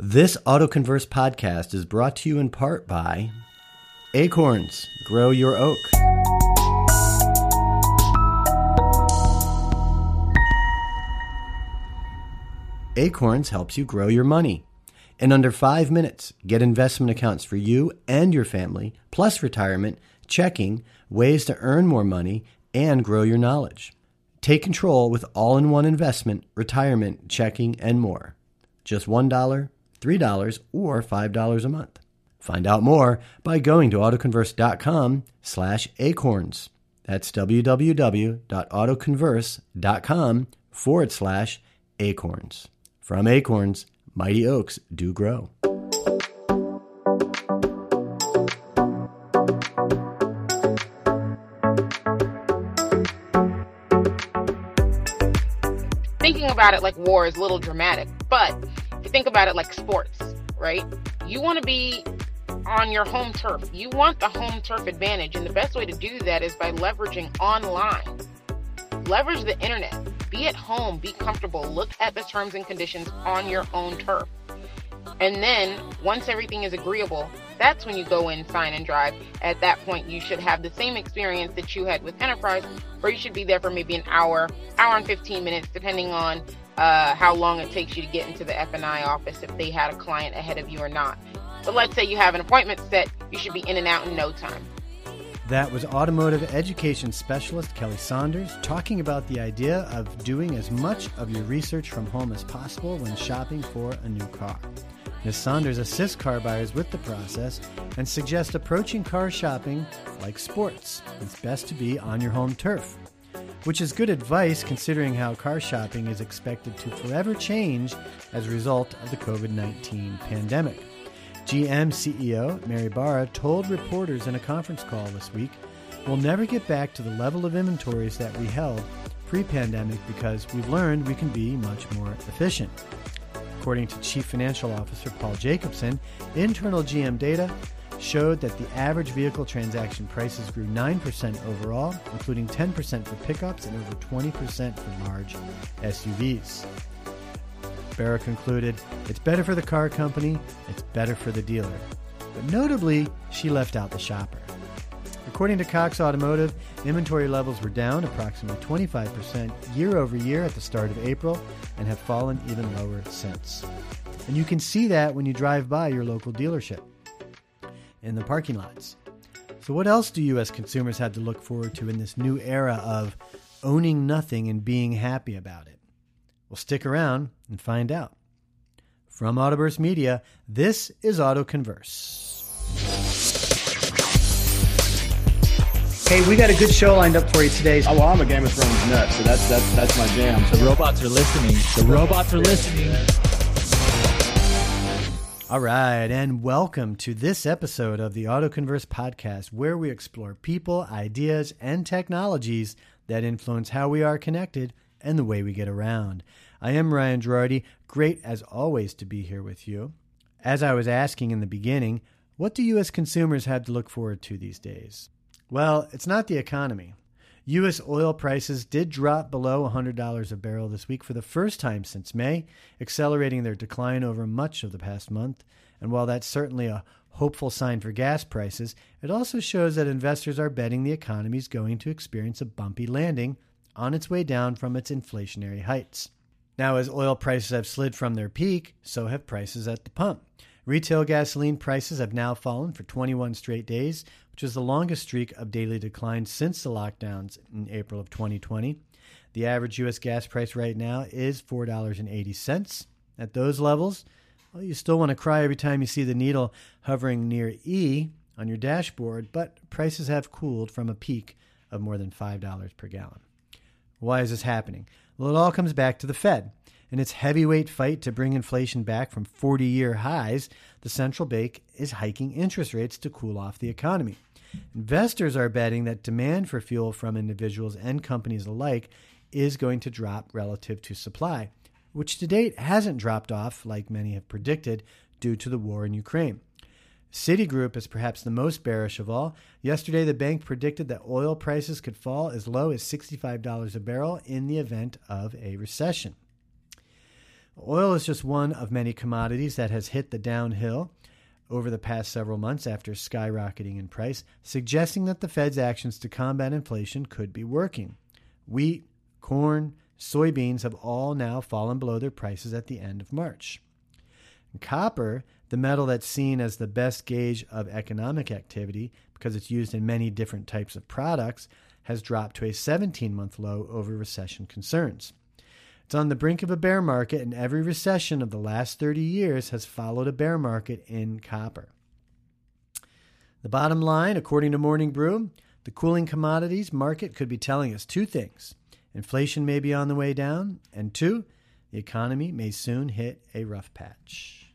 This Autoconverse podcast is brought to you in part by Acorns Grow Your Oak. Acorns helps you grow your money. In under five minutes, get investment accounts for you and your family, plus retirement, checking, ways to earn more money, and grow your knowledge. Take control with all in one investment, retirement, checking, and more. Just $1, $3, or $5 a month. Find out more by going to autoconverse.com slash acorns. That's www.autoconverse.com forward slash acorns. From acorns, mighty oaks do grow. thinking about it like war is a little dramatic, but think about it like sports, right? You want to be on your home turf. You want the home turf advantage, and the best way to do that is by leveraging online. Leverage the internet. Be at home, be comfortable, look at the terms and conditions on your own turf. And then once everything is agreeable, that's when you go in, sign, and drive. At that point, you should have the same experience that you had with Enterprise, where you should be there for maybe an hour, hour and 15 minutes, depending on uh, how long it takes you to get into the F&I office if they had a client ahead of you or not. But let's say you have an appointment set, you should be in and out in no time. That was automotive education specialist Kelly Saunders talking about the idea of doing as much of your research from home as possible when shopping for a new car. Ms. Saunders assists car buyers with the process and suggests approaching car shopping like sports. It's best to be on your home turf, which is good advice considering how car shopping is expected to forever change as a result of the COVID 19 pandemic. GM CEO Mary Barra told reporters in a conference call this week, We'll never get back to the level of inventories that we held pre pandemic because we've learned we can be much more efficient. According to Chief Financial Officer Paul Jacobson, internal GM data showed that the average vehicle transaction prices grew 9% overall, including 10% for pickups and over 20% for large SUVs. Barra concluded, It's better for the car company, it's better for the dealer. But notably, she left out the shopper. According to Cox Automotive, inventory levels were down approximately 25% year over year at the start of April and have fallen even lower since. And you can see that when you drive by your local dealership in the parking lots. So, what else do U.S. consumers have to look forward to in this new era of owning nothing and being happy about it? Well, stick around and find out. From Autoverse Media, this is Auto Converse. Hey, we got a good show lined up for you today. Oh, well, I'm a Game of Thrones nut, so that's that's that's my jam. The robots are listening. The robots are listening. All right, and welcome to this episode of the AutoConverse podcast, where we explore people, ideas, and technologies that influence how we are connected and the way we get around. I am Ryan Girardi. Great as always to be here with you. As I was asking in the beginning, what do U.S. consumers have to look forward to these days? Well, it's not the economy. U.S. oil prices did drop below $100 a barrel this week for the first time since May, accelerating their decline over much of the past month. And while that's certainly a hopeful sign for gas prices, it also shows that investors are betting the economy is going to experience a bumpy landing on its way down from its inflationary heights. Now, as oil prices have slid from their peak, so have prices at the pump. Retail gasoline prices have now fallen for 21 straight days, which is the longest streak of daily decline since the lockdowns in April of 2020. The average U.S. gas price right now is $4.80. At those levels, well, you still want to cry every time you see the needle hovering near E on your dashboard, but prices have cooled from a peak of more than $5 per gallon. Why is this happening? Well, it all comes back to the Fed. In its heavyweight fight to bring inflation back from 40 year highs, the central bank is hiking interest rates to cool off the economy. Investors are betting that demand for fuel from individuals and companies alike is going to drop relative to supply, which to date hasn't dropped off like many have predicted due to the war in Ukraine. Citigroup is perhaps the most bearish of all. Yesterday, the bank predicted that oil prices could fall as low as $65 a barrel in the event of a recession. Oil is just one of many commodities that has hit the downhill over the past several months after skyrocketing in price, suggesting that the Fed's actions to combat inflation could be working. Wheat, corn, soybeans have all now fallen below their prices at the end of March. Copper, the metal that's seen as the best gauge of economic activity because it's used in many different types of products, has dropped to a 17 month low over recession concerns. It's on the brink of a bear market, and every recession of the last 30 years has followed a bear market in copper. The bottom line, according to Morning Brew, the cooling commodities market could be telling us two things inflation may be on the way down, and two, the economy may soon hit a rough patch.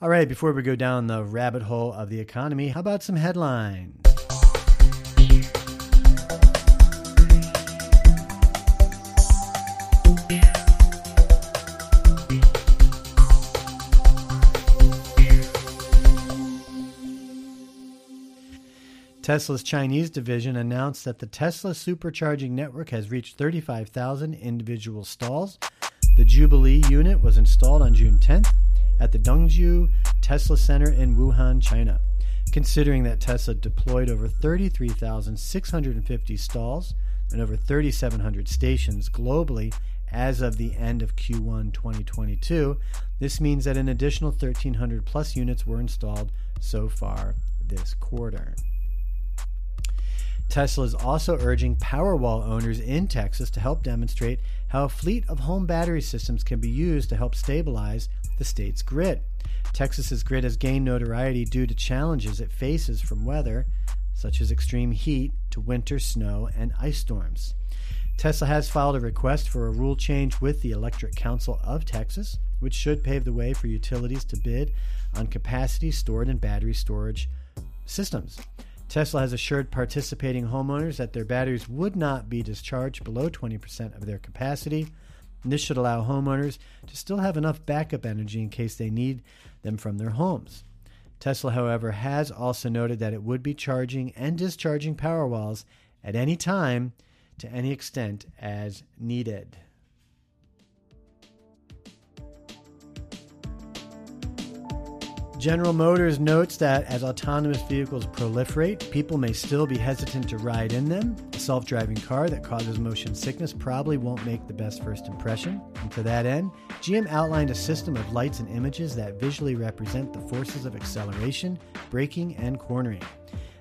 All right, before we go down the rabbit hole of the economy, how about some headlines? Tesla's Chinese division announced that the Tesla supercharging network has reached 35,000 individual stalls. The Jubilee unit was installed on June 10th at the Dongzhou Tesla Center in Wuhan, China. Considering that Tesla deployed over 33,650 stalls and over 3,700 stations globally as of the end of Q1 2022, this means that an additional 1,300 plus units were installed so far this quarter. Tesla is also urging Powerwall owners in Texas to help demonstrate how a fleet of home battery systems can be used to help stabilize the state's grid. Texas's grid has gained notoriety due to challenges it faces from weather, such as extreme heat to winter snow and ice storms. Tesla has filed a request for a rule change with the Electric Council of Texas, which should pave the way for utilities to bid on capacity stored in battery storage systems. Tesla has assured participating homeowners that their batteries would not be discharged below 20% of their capacity. And this should allow homeowners to still have enough backup energy in case they need them from their homes. Tesla, however, has also noted that it would be charging and discharging Powerwalls at any time to any extent as needed. General Motors notes that as autonomous vehicles proliferate, people may still be hesitant to ride in them. A self driving car that causes motion sickness probably won't make the best first impression. And to that end, GM outlined a system of lights and images that visually represent the forces of acceleration, braking, and cornering.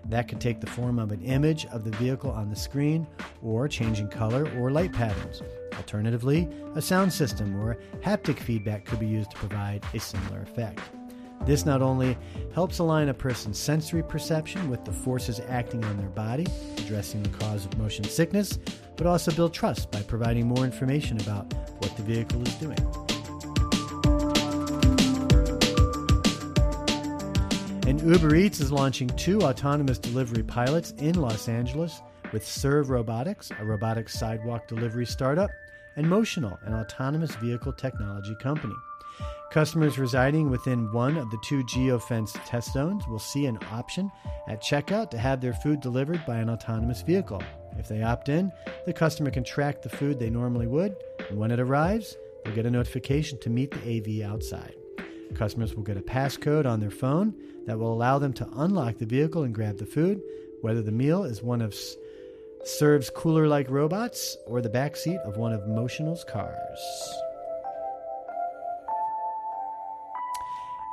That could take the form of an image of the vehicle on the screen, or changing color or light patterns. Alternatively, a sound system or haptic feedback could be used to provide a similar effect. This not only helps align a person's sensory perception with the forces acting on their body, addressing the cause of motion sickness, but also build trust by providing more information about what the vehicle is doing. And Uber Eats is launching two autonomous delivery pilots in Los Angeles with Serve Robotics, a robotic sidewalk delivery startup, and Motional, an autonomous vehicle technology company. Customers residing within one of the two geofenced test zones will see an option at checkout to have their food delivered by an autonomous vehicle. If they opt in, the customer can track the food they normally would, and when it arrives, they'll get a notification to meet the AV outside. Customers will get a passcode on their phone that will allow them to unlock the vehicle and grab the food, whether the meal is one of Serve's cooler like robots or the back seat of one of Motional's cars.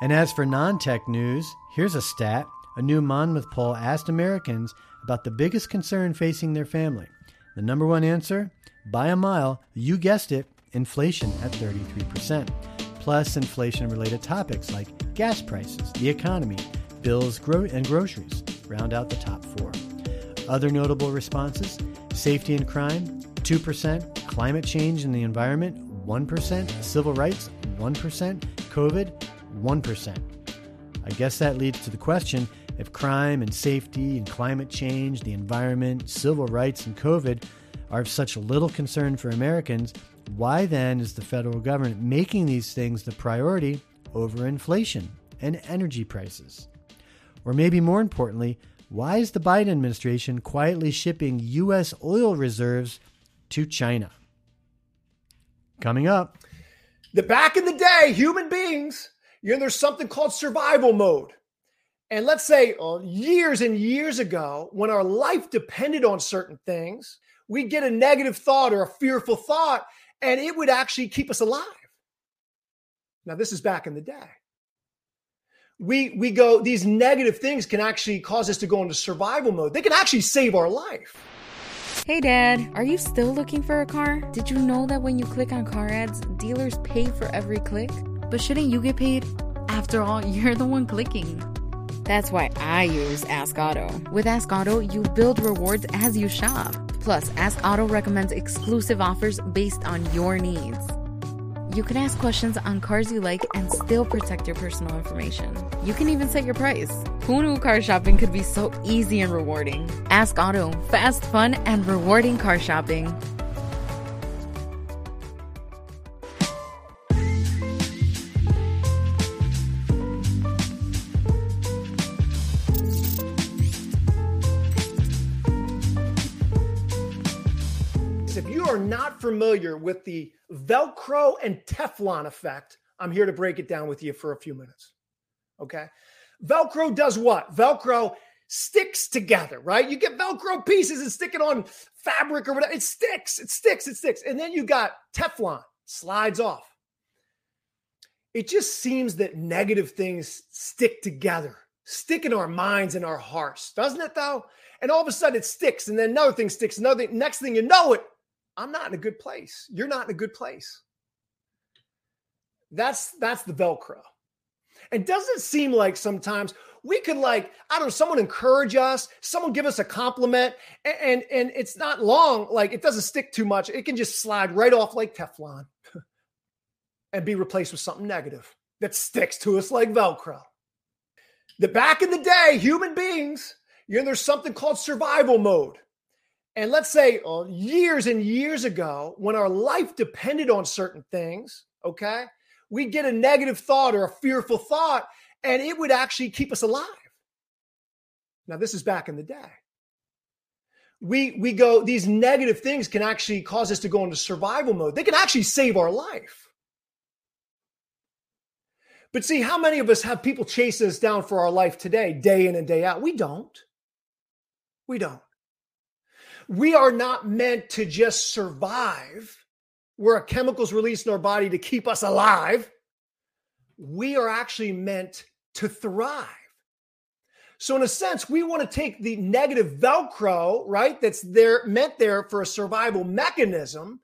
And as for non tech news, here's a stat. A new Monmouth poll asked Americans about the biggest concern facing their family. The number one answer, by a mile, you guessed it, inflation at 33%, plus inflation related topics like gas prices, the economy, bills, gro- and groceries round out the top four. Other notable responses safety and crime, 2%, climate change and the environment, 1%, civil rights, 1%, COVID, 1%. I guess that leads to the question if crime and safety and climate change, the environment, civil rights, and COVID are of such little concern for Americans, why then is the federal government making these things the priority over inflation and energy prices? Or maybe more importantly, why is the Biden administration quietly shipping U.S. oil reserves to China? Coming up. The back in the day, human beings, you know, there's something called survival mode. And let's say uh, years and years ago, when our life depended on certain things, we'd get a negative thought or a fearful thought, and it would actually keep us alive. Now, this is back in the day. We, we go, these negative things can actually cause us to go into survival mode. They can actually save our life. Hey, Dad, are you still looking for a car? Did you know that when you click on car ads, dealers pay for every click? But shouldn't you get paid? After all, you're the one clicking. That's why I use Ask Auto. With Ask Auto, you build rewards as you shop. Plus, Ask Auto recommends exclusive offers based on your needs. You can ask questions on cars you like and still protect your personal information. You can even set your price. Who knew car shopping could be so easy and rewarding? Ask Auto, fast, fun, and rewarding car shopping. Familiar with the Velcro and Teflon effect, I'm here to break it down with you for a few minutes. Okay. Velcro does what? Velcro sticks together, right? You get Velcro pieces and stick it on fabric or whatever. It sticks, it sticks, it sticks. And then you got Teflon, slides off. It just seems that negative things stick together, stick in our minds and our hearts, doesn't it though? And all of a sudden it sticks, and then another thing sticks, another thing. Next thing you know it, I'm not in a good place. You're not in a good place. That's that's the Velcro. And doesn't it seem like sometimes we could like, I don't know, someone encourage us, someone give us a compliment, and, and, and it's not long, like it doesn't stick too much. It can just slide right off like Teflon and be replaced with something negative that sticks to us like Velcro. That back in the day, human beings, you know, there's something called survival mode. And let's say uh, years and years ago, when our life depended on certain things, okay, we'd get a negative thought or a fearful thought, and it would actually keep us alive. Now, this is back in the day. We, we go, these negative things can actually cause us to go into survival mode. They can actually save our life. But see, how many of us have people chase us down for our life today, day in and day out? We don't. We don't. We are not meant to just survive, where a chemical's released in our body to keep us alive. We are actually meant to thrive. So, in a sense, we want to take the negative Velcro, right, that's there meant there for a survival mechanism,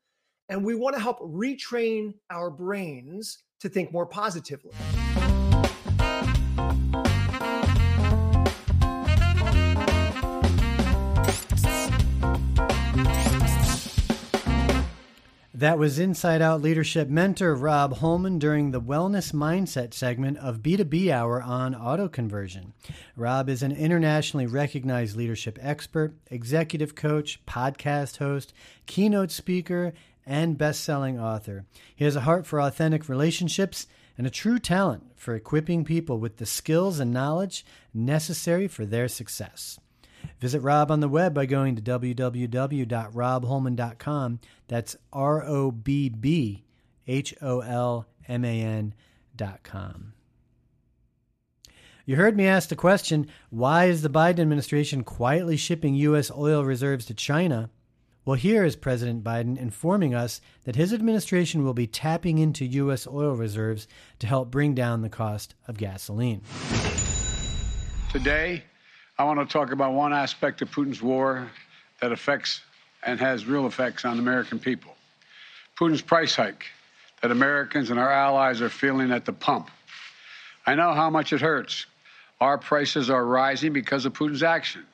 and we want to help retrain our brains to think more positively. That was Inside Out Leadership mentor Rob Holman during the Wellness Mindset segment of B2B Hour on auto conversion. Rob is an internationally recognized leadership expert, executive coach, podcast host, keynote speaker, and best selling author. He has a heart for authentic relationships and a true talent for equipping people with the skills and knowledge necessary for their success. Visit Rob on the web by going to www.robholman.com. That's R O B B H O L M A N.com. You heard me ask the question why is the Biden administration quietly shipping U.S. oil reserves to China? Well, here is President Biden informing us that his administration will be tapping into U.S. oil reserves to help bring down the cost of gasoline. Today, I want to talk about one aspect of Putin's war that affects and has real effects on American people Putin's price hike that Americans and our allies are feeling at the pump. I know how much it hurts. Our prices are rising because of Putin's action.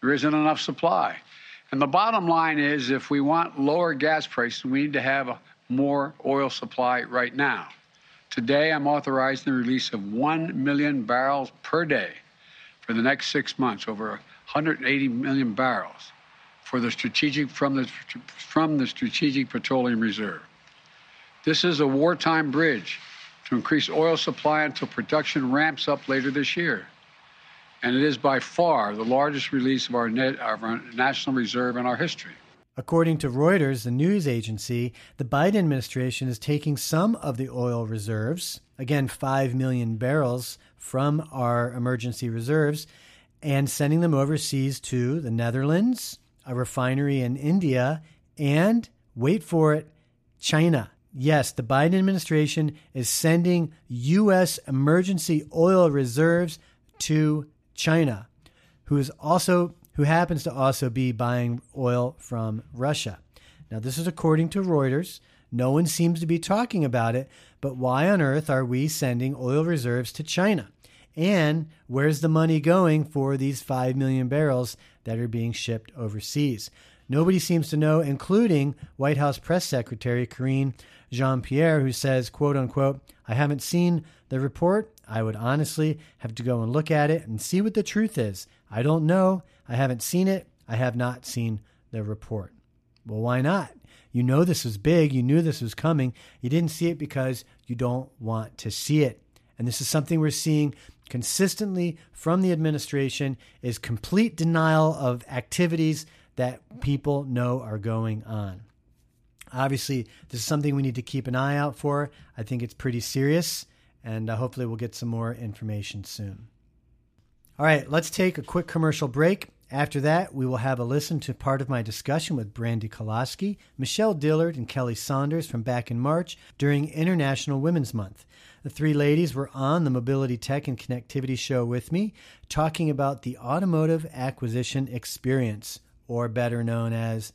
There isn't enough supply. And the bottom line is if we want lower gas prices, we need to have more oil supply right now. Today, I'm authorizing the release of 1 million barrels per day for the next six months, over 180 million barrels for the strategic from the from the strategic petroleum reserve. This is a wartime bridge to increase oil supply until production ramps up later this year. And it is by far the largest release of our, net, of our national reserve in our history. According to Reuters, the news agency, the Biden administration is taking some of the oil reserves, again, 5 million barrels from our emergency reserves, and sending them overseas to the Netherlands, a refinery in India, and wait for it, China. Yes, the Biden administration is sending U.S. emergency oil reserves to China, who is also who happens to also be buying oil from Russia. Now, this is according to Reuters. No one seems to be talking about it, but why on earth are we sending oil reserves to China? And where's the money going for these 5 million barrels that are being shipped overseas? Nobody seems to know, including White House Press Secretary Karine Jean Pierre, who says, quote unquote, I haven't seen the report. I would honestly have to go and look at it and see what the truth is. I don't know. I haven't seen it. I have not seen the report. Well, why not? You know this was big. You knew this was coming. You didn't see it because you don't want to see it. And this is something we're seeing consistently from the administration is complete denial of activities that people know are going on. Obviously, this is something we need to keep an eye out for. I think it's pretty serious, and uh, hopefully, we'll get some more information soon. All right, let's take a quick commercial break. After that, we will have a listen to part of my discussion with Brandi Kolosky, Michelle Dillard, and Kelly Saunders from back in March during International Women's Month. The three ladies were on the Mobility Tech and Connectivity Show with me, talking about the automotive acquisition experience, or better known as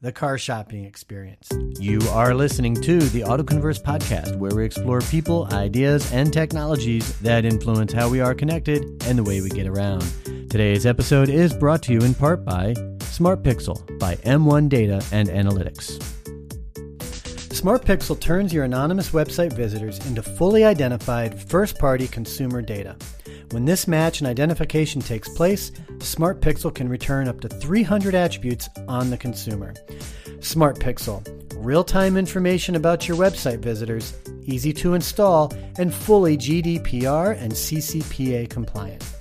the car shopping experience. You are listening to the Autoconverse podcast, where we explore people, ideas, and technologies that influence how we are connected and the way we get around. Today's episode is brought to you in part by Smart Pixel by M1 Data and Analytics. Smart Pixel turns your anonymous website visitors into fully identified first party consumer data. When this match and identification takes place, Smart Pixel can return up to 300 attributes on the consumer. Smart Pixel, real time information about your website visitors, easy to install, and fully GDPR and CCPA compliant.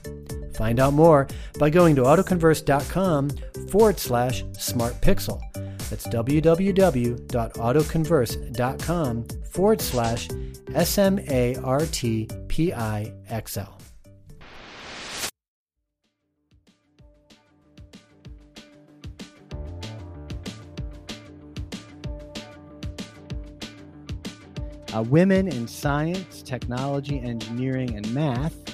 Find out more by going to autoconverse.com forward slash smartpixel. That's www.autoconverse.com forward slash S M A R T P I X L. Uh, women in science, technology, engineering, and math.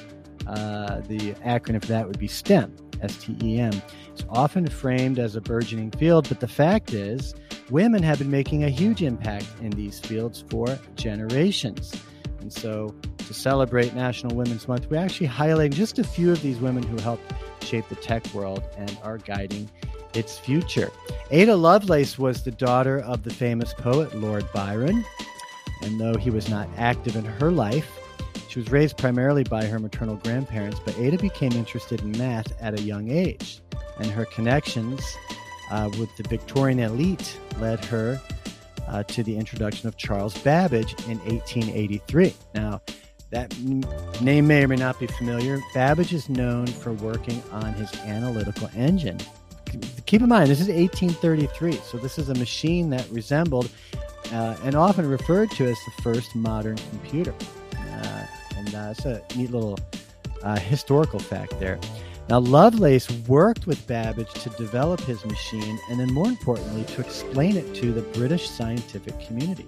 Uh, the acronym for that would be STEM, S T E M. It's often framed as a burgeoning field, but the fact is, women have been making a huge impact in these fields for generations. And so, to celebrate National Women's Month, we actually highlight just a few of these women who helped shape the tech world and are guiding its future. Ada Lovelace was the daughter of the famous poet Lord Byron. And though he was not active in her life, she was raised primarily by her maternal grandparents, but Ada became interested in math at a young age. And her connections uh, with the Victorian elite led her uh, to the introduction of Charles Babbage in 1883. Now, that n- name may or may not be familiar. Babbage is known for working on his analytical engine. Keep in mind, this is 1833, so this is a machine that resembled uh, and often referred to as the first modern computer. Uh, and uh, a neat little uh, historical fact there. Now, Lovelace worked with Babbage to develop his machine and then, more importantly, to explain it to the British scientific community.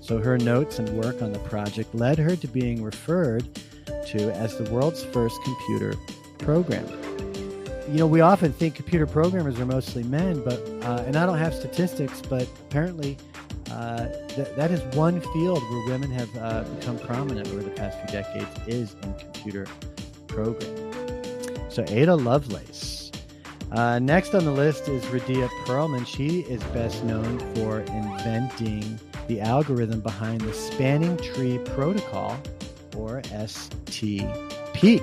So, her notes and work on the project led her to being referred to as the world's first computer programmer. You know, we often think computer programmers are mostly men, but, uh, and I don't have statistics, but apparently uh, th- that is one field where women have uh, become prominent over the past few decades is in computer programming. So Ada Lovelace. Uh, next on the list is Radia Perlman. She is best known for inventing the algorithm behind the Spanning Tree Protocol, or STP.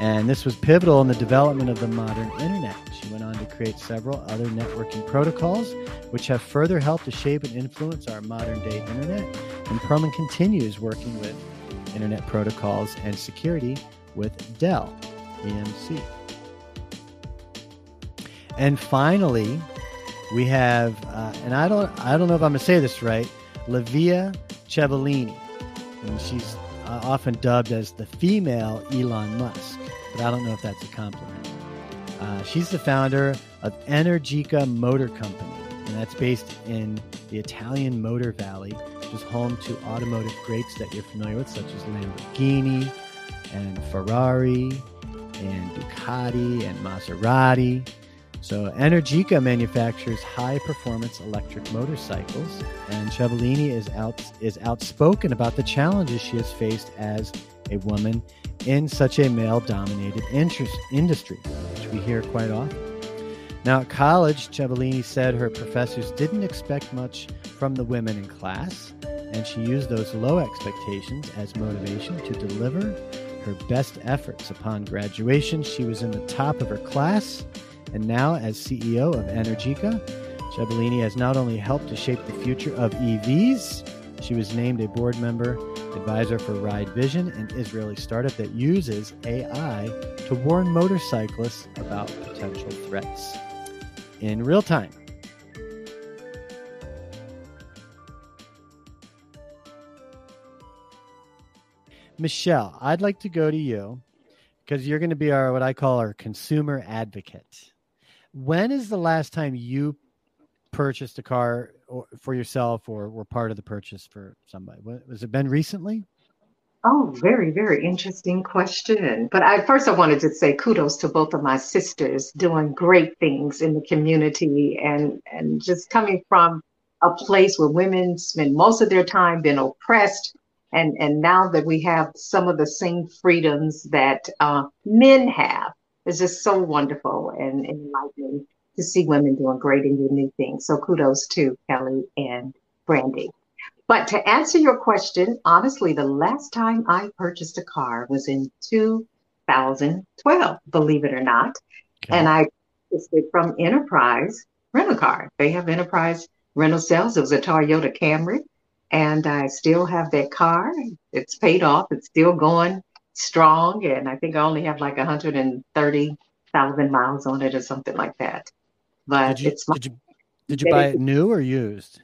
And this was pivotal in the development of the modern internet. Went on to create several other networking protocols, which have further helped to shape and influence our modern day internet. And Perlman continues working with internet protocols and security with Dell EMC. And finally, we have, uh, and I don't, I don't know if I'm gonna say this right, Livia Cevolini, and she's uh, often dubbed as the female Elon Musk, but I don't know if that's a compliment. Uh, she's the founder of Energica Motor Company, and that's based in the Italian Motor Valley, which is home to automotive greats that you're familiar with, such as Lamborghini and Ferrari and Ducati and Maserati. So Energica manufactures high-performance electric motorcycles, and Cevolini is out is outspoken about the challenges she has faced as a woman in such a male-dominated industry, which we hear quite often. Now, at college, Cevolini said her professors didn't expect much from the women in class, and she used those low expectations as motivation to deliver her best efforts. Upon graduation, she was in the top of her class and now, as CEO of Energica, Cevolini has not only helped to shape the future of EVs, she was named a board member advisor for Ride Vision, an Israeli startup that uses AI to warn motorcyclists about potential threats in real time. Michelle, I'd like to go to you because you're going to be our what I call our consumer advocate. When is the last time you purchased a car or, for yourself or were part of the purchase for somebody? What, has it been recently? Oh, very, very interesting question. But I first I wanted to say kudos to both of my sisters doing great things in the community and and just coming from a place where women spend most of their time being oppressed and and now that we have some of the same freedoms that uh, men have it's just so wonderful and enlightening to see women doing great and unique things. So kudos to Kelly and Brandi. But to answer your question, honestly, the last time I purchased a car was in 2012, believe it or not. Okay. And I purchased it from Enterprise Rental Car. They have Enterprise rental sales. It was a Toyota Camry. And I still have that car. It's paid off. It's still going strong, and I think I only have like 130,000 miles on it or something like that. But did you, it's did you, did you buy it new or used?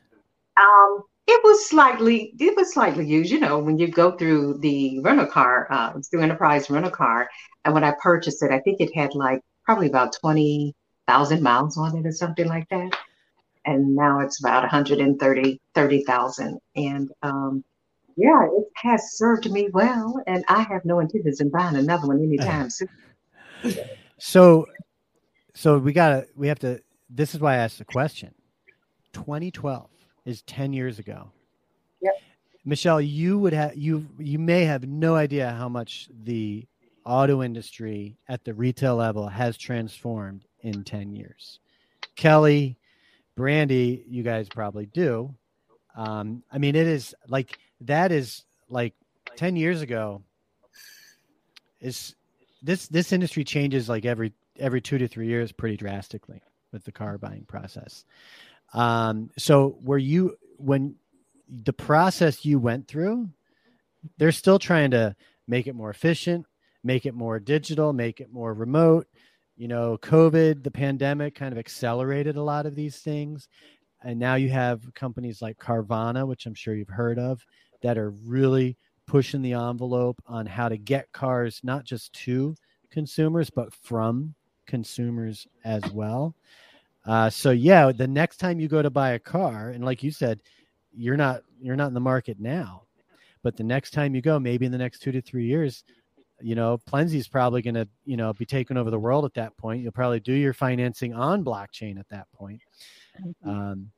Um, it was slightly it was slightly used. You know, when you go through the rental car, uh, through Enterprise rental car, and when I purchased it, I think it had like probably about twenty thousand miles on it or something like that. And now it's about 130 30,000. And um, yeah, it has served me well, and I have no intentions in buying another one anytime soon. So, so we gotta, we have to. This is why I asked the question. 2012 is 10 years ago. Yep. Michelle, you would have you you may have no idea how much the auto industry at the retail level has transformed in 10 years. Kelly, Brandi, you guys probably do. Um, I mean, it is like that is like 10 years ago is this this industry changes like every every two to three years pretty drastically with the car buying process. Um so were you when the process you went through they're still trying to make it more efficient make it more digital make it more remote. You know covid the pandemic kind of accelerated a lot of these things. And now you have companies like carvana which i'm sure you've heard of that are really pushing the envelope on how to get cars not just to consumers but from consumers as well. Uh, so yeah, the next time you go to buy a car, and like you said, you're not you're not in the market now, but the next time you go, maybe in the next two to three years, you know, Plenzy's probably going to you know be taking over the world at that point. You'll probably do your financing on blockchain at that point. Mm-hmm. Um,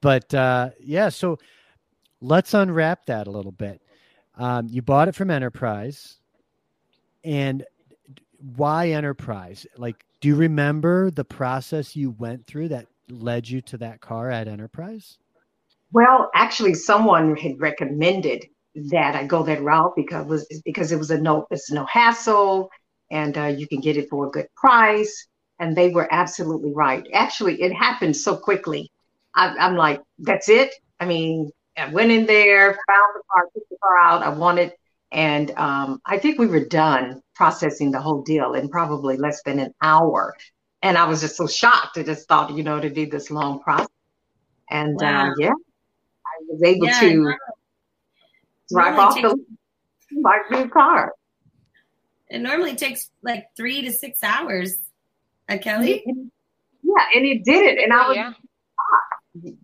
but uh, yeah, so let's unwrap that a little bit. Um, you bought it from Enterprise, and why Enterprise? Like, do you remember the process you went through that led you to that car at Enterprise? Well, actually, someone had recommended that I go that route because it was because it was a no it's no hassle and uh, you can get it for a good price. And they were absolutely right. Actually, it happened so quickly. I, I'm like, that's it. I mean, I went in there, found the car, took the car out. I wanted, and um, I think we were done processing the whole deal in probably less than an hour. and I was just so shocked. I just thought, you know, to be this long process. And Wow. uh, yeah, I was able Yeah, to no, drive Normally off takes- the my new car. it normally takes like three to six hours. Uh, Kelly? Yeah, and it did it, and I was yeah.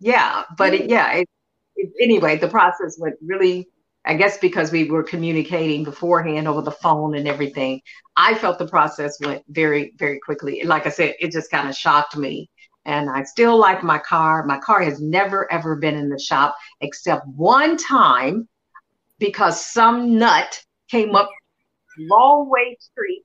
yeah, but it, yeah, it, it, anyway, the process went really. I guess because we were communicating beforehand over the phone and everything, I felt the process went very, very quickly. Like I said, it just kind of shocked me. And I still like my car. My car has never, ever been in the shop except one time because some nut came up Long Way Street,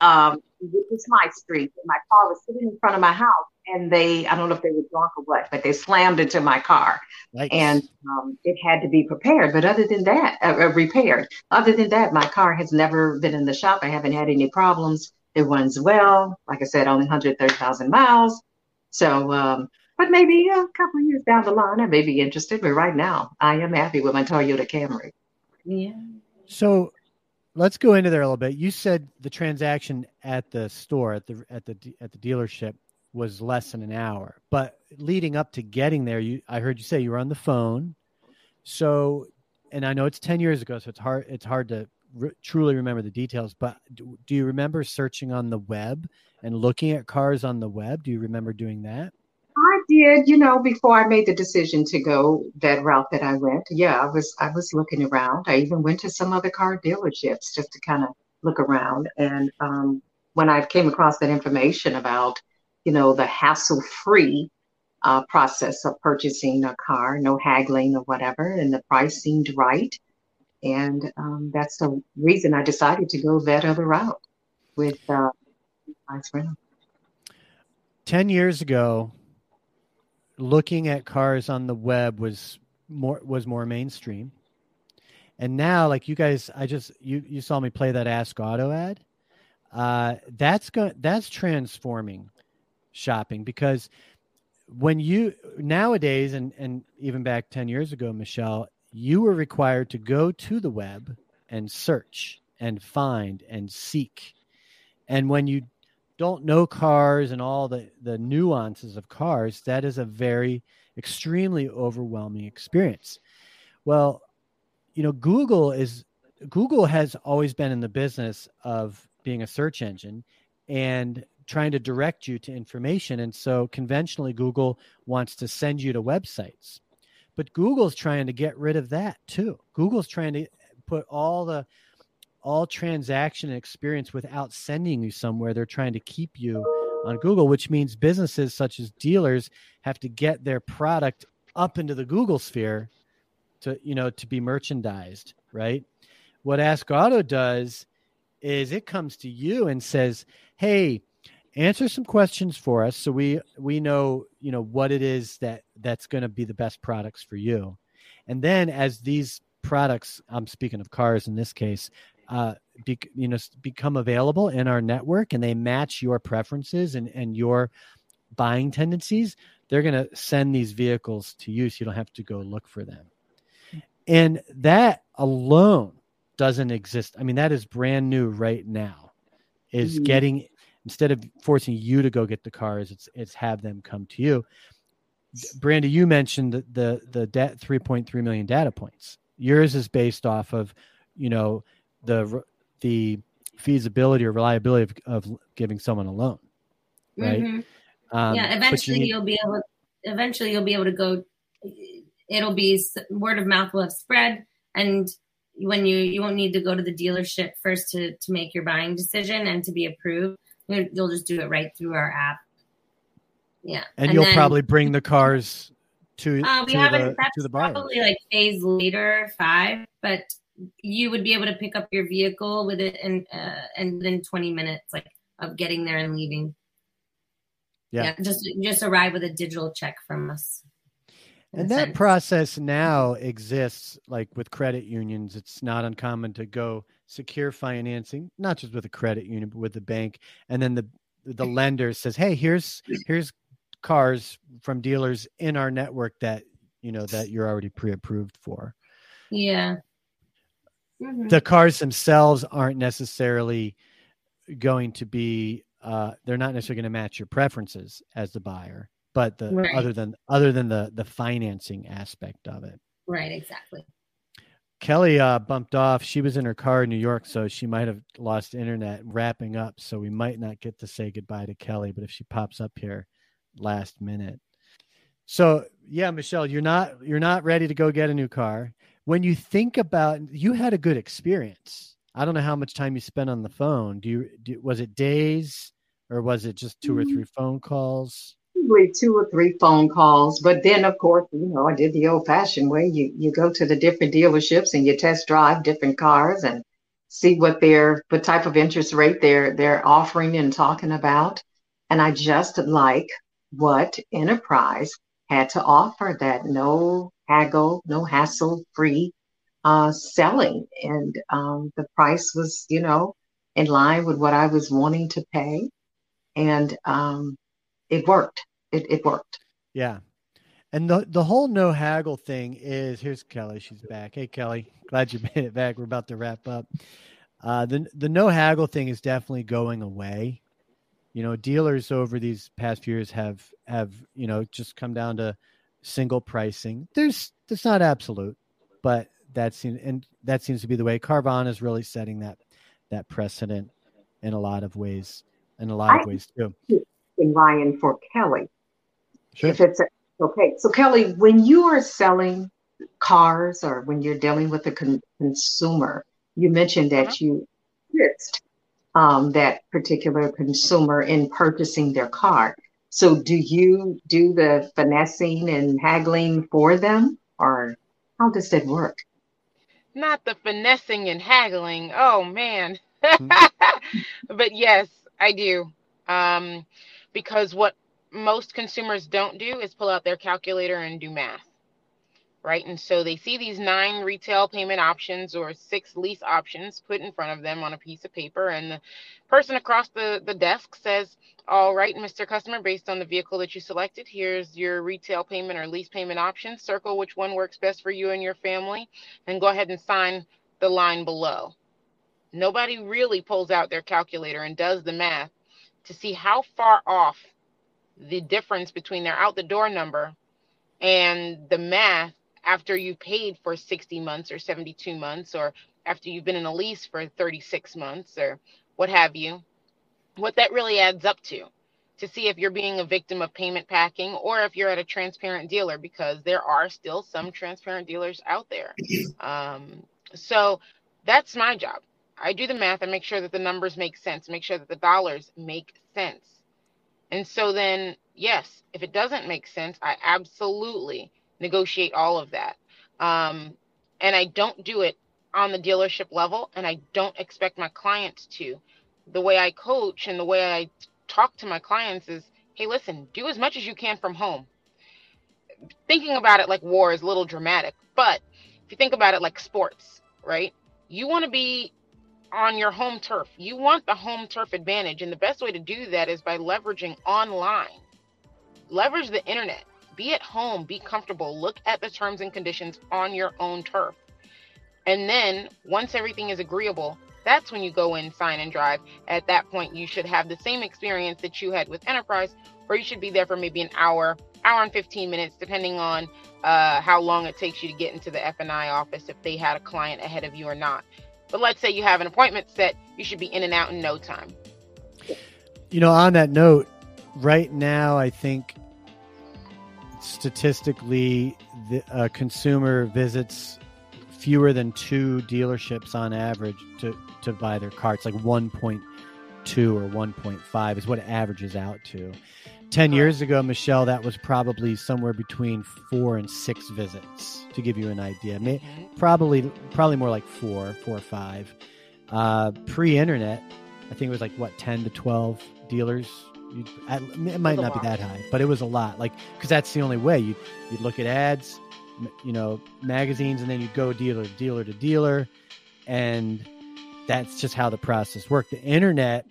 um, which is my street. And my car was sitting in front of my house. And they, I don't know if they were drunk or what, but they slammed into my car Yikes. and um, it had to be prepared. But other than that, uh, uh, repaired. Other than that, my car has never been in the shop. I haven't had any problems. It runs well. Like I said, only 130,000 miles. So, um, but maybe a couple of years down the line, I may be interested. But right now, I am happy with my Toyota Camry. Yeah. So let's go into there a little bit. You said the transaction at the store at the at the at the dealership was less than an hour, but leading up to getting there, you I heard you say you were on the phone. So, and I know it's ten years ago, so it's hard it's hard to re- truly remember the details. But do, do you remember searching on the web and looking at cars on the web? Do you remember doing that? Did, you know, before I made the decision to go that route that I went. Yeah, I was I was looking around. I even went to some other car dealerships just to kind of look around. And um, when I came across that information about, you know, the hassle-free uh, process of purchasing a car, no haggling or whatever, and the price seemed right. And um, that's the reason I decided to go that other route with uh. 10 years ago looking at cars on the web was more was more mainstream. And now like you guys i just you you saw me play that ask auto ad. Uh that's going that's transforming shopping because when you nowadays and and even back 10 years ago michelle you were required to go to the web and search and find and seek. And when you don't know cars and all the the nuances of cars that is a very extremely overwhelming experience. Well you know google is google has always been in the business of being a search engine and trying to direct you to information. And so conventionally google wants to send you to websites. But google's trying to get rid of that too. Google's trying to put all the all transaction experience without sending you somewhere. They're trying to keep you on Google, which means businesses such as dealers have to get their product up into the Google sphere to, you know, to be merchandised, right? What Ask Auto does is it comes to you and says, "Hey, answer some questions for us so we we know, you know, what it is that that's going to be the best products for you." And then as these products, I'm speaking of cars in this case, uh, be, you know, become available in our network and they match your preferences and, and your buying tendencies, they're going to send these vehicles to you so you don't have to go look for them. And that alone doesn't exist. I mean, that is brand new right now. Is Mhm. getting instead of forcing you to go get the cars, it's it's have them come to you. Brandi, you mentioned the the, the debt 3.3 million data points. Yours is based off of, you know, the the feasibility or reliability of, of giving someone a loan, right? Mhm. Um, yeah, eventually you will be able. Eventually, you'll be able to go. It'll be word of mouth will have spread, and when you you won't need to go to the dealership first to to make your buying decision and to be approved. You- You'll just do it right through our app. Yeah, and, you'll then- probably bring the cars to Uh, we to haven't. the that's to the buyer. probably like phase later five, but you would be able to pick up your vehicle with it and uh, and within twenty minutes, like of getting there and leaving. Yeah. just just arrive with a digital check from us. And that sense. process now exists like with credit unions. It's not uncommon to go secure financing, not just with a credit union, but with the bank. And then the the lender says, Hey, here's here's cars from dealers in our network that you know that you're already pre-approved for. yeah. Mhm. The cars themselves aren't necessarily going to be uh, they're not necessarily going to match your preferences as the buyer, but the Right. other than other than the the financing aspect of it. Right, exactly. Kelly uh, bumped off. She was in her car in New York, so she might have lost internet wrapping up. So we might not get to say goodbye to Kelly. But if she pops up here last minute, so yeah, Michelle, you're not you're not ready to go get a new car. When you think about, you had a good experience. I don't know how much time you spent on the phone. Do you do, was it days or was it just two or mm-hmm. three phone calls? Probably two or three phone calls, but then of course, you know, I did the old fashioned way. You you go to the different dealerships and you test drive different cars and see what their what type of interest rate they're they're offering and talking about. And I just like what Enterprise had to offer that no haggle, no hassle free uh, selling. And um, the price was, you know, in line with what I was wanting to pay. And um, it worked. It, it worked. Yeah. And the the whole no haggle thing is here's Kelly. She's back. Hey Kelly, glad you made it back. We're about to wrap up. Uh, the the no haggle thing is definitely going away. You know, dealers over these past few years have have you know just come down to single pricing. There's it's not absolute, but that seems and that seems to be the way. Carvana is really setting that that precedent in a lot of ways. In a lot of I- ways too. in Ryan for Kelly. Sure. If it's a, okay. So Kelly, when you are selling cars or when you're dealing with a con- consumer, you mentioned that uh-huh. you assist um, that particular consumer in purchasing their car. So do you do the finessing and haggling for them or how does that work? Not the finessing and haggling. Oh man. but yes, I do. Um, because what most consumers don't do is pull out their calculator and do math. Right. And so they see these nine retail payment options or six lease options put in front of them on a piece of paper. And the person across the, the desk says, All right, Mr. Customer, based on the vehicle that you selected, here's your retail payment or lease payment options. Circle which one works best for you and your family, and go ahead and sign the line below. Nobody really pulls out their calculator and does the math to see how far off the difference between their out the door number and the math after you've paid for 60 months or 72 months or after you've been in a lease for 36 months or what have you what that really adds up to to see if you're being a victim of payment packing or if you're at a transparent dealer because there are still some transparent dealers out there. Um, so that's my job. I do the math and make sure that the numbers make sense make sure that the dollars make sense. And so then, yes, if it doesn't make sense, I absolutely negotiate all of that. Um, and I don't do it on the dealership level, and I don't expect my clients to. The way I coach and the way I talk to my clients is hey, listen, do as much as you can from home. Thinking about it like war is a little dramatic, but if you think about it like sports, right? You want to be on your home turf. You want the home turf advantage. And the best way to do that is by leveraging online. Leverage the internet. Be at home, be comfortable, look at the terms and conditions on your own turf. And then once everything is agreeable, that's when you go in, sign, and drive. At that point, you should have the same experience that you had with Enterprise, or you should be there for maybe an hour, hour and 15 minutes, depending on uh, how long it takes you to get into the F&I office if they had a client ahead of you or not. But let's say you have an appointment set, you should be in and out in no time. You know, on that note, right now, I think statistically, the uh, consumer visits fewer than two dealerships on average to, to buy their car. It's like 1.2 or 1.5 is what it averages out to. 10 years ago, Michelle, that was probably somewhere between four and six visits to give you an idea. May, probably, probably more like four, four or five. Uh, Pre internet, I think it was like what, 10 to 12 dealers. You'd, at, it might not be that high, but it was a lot. Like, because that's the only way. You'd, you'd look at ads, you know, magazines, and then you'd go dealer to dealer to dealer. And that's just how the process worked. The internet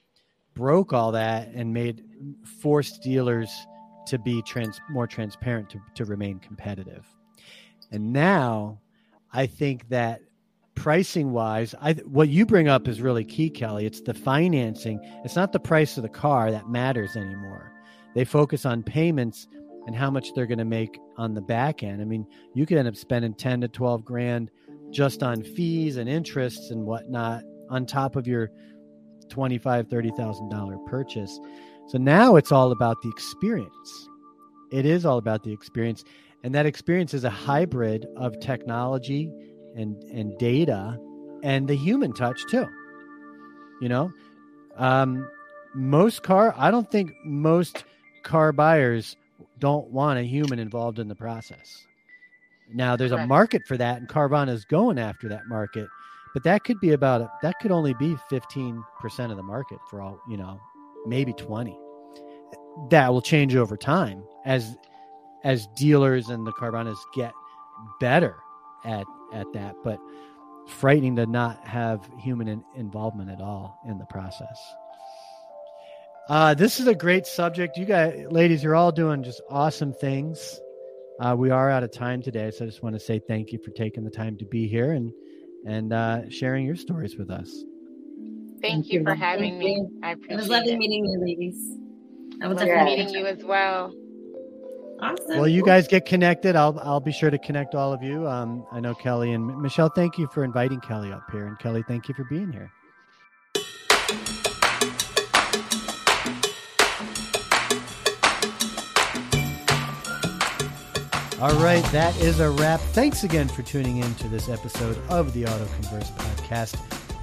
broke all that and made forced dealers to be trans more transparent to, to remain competitive. And now I think that pricing wise, I what you bring up is really key, Kelly. It's the financing. It's not the price of the car that matters anymore. They focus on payments and how much they're going to make on the back end. I mean, you could end up spending 10 to 12 grand just on fees and interests and whatnot on top of your 25 $30,000 purchase. So now it's all about the experience. It is all about the experience. And that experience is a hybrid of technology and, and data and the human touch too. You know, um, most car, I don't think most car buyers don't want a human involved in the process. Now there's a market for that, and Carvana is going after that market, but that could be about a, that could only be 15% of the market for all you know, maybe 20. That will change over time as as dealers and the Carvanas get better at at that, but frightening to not have human in, involvement at all in the process. Uh, this is a great subject. You guys, ladies, you're all doing just awesome things. Uh, we are out of time today, so I just want to say thank you for taking the time to be here and and uh, sharing your stories with us. Thank, thank you, you for having me. You. I appreciate it. was lovely meeting you, ladies. I was lovely meeting you as well. Awesome. Well, you guys get connected. I'll I'll be sure to connect all of you. Um, I know Kelly and Michelle. Thank you for inviting Kelly up here, and Kelly, thank you for being here. All right, that is a wrap. Thanks again for tuning in to this episode of the Auto Converse podcast.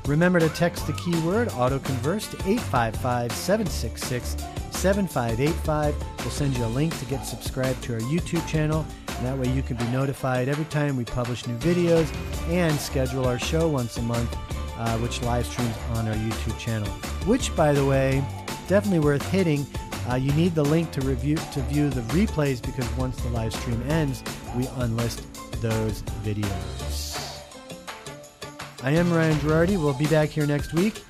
Remember to text the keyword AutoConverse to 855 766 7585. We'll send you a link to get subscribed to our YouTube channel. And that way you can be notified every time we publish new videos and schedule our show once a month, uh, which live streams on our YouTube channel. Which, by the way, definitely worth hitting uh, you need the link to review to view the replays because once the live stream ends, we unlist those videos. I am Ryan Girardi. We'll be back here next week.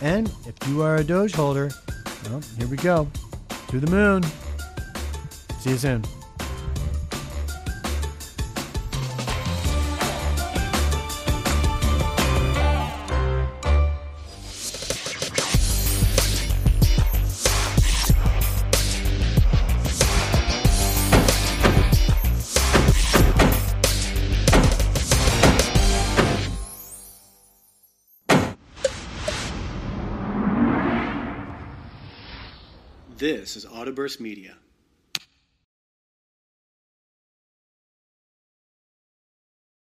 And if you are a Doge holder, well, here we go. To the moon. See you soon. Is Media.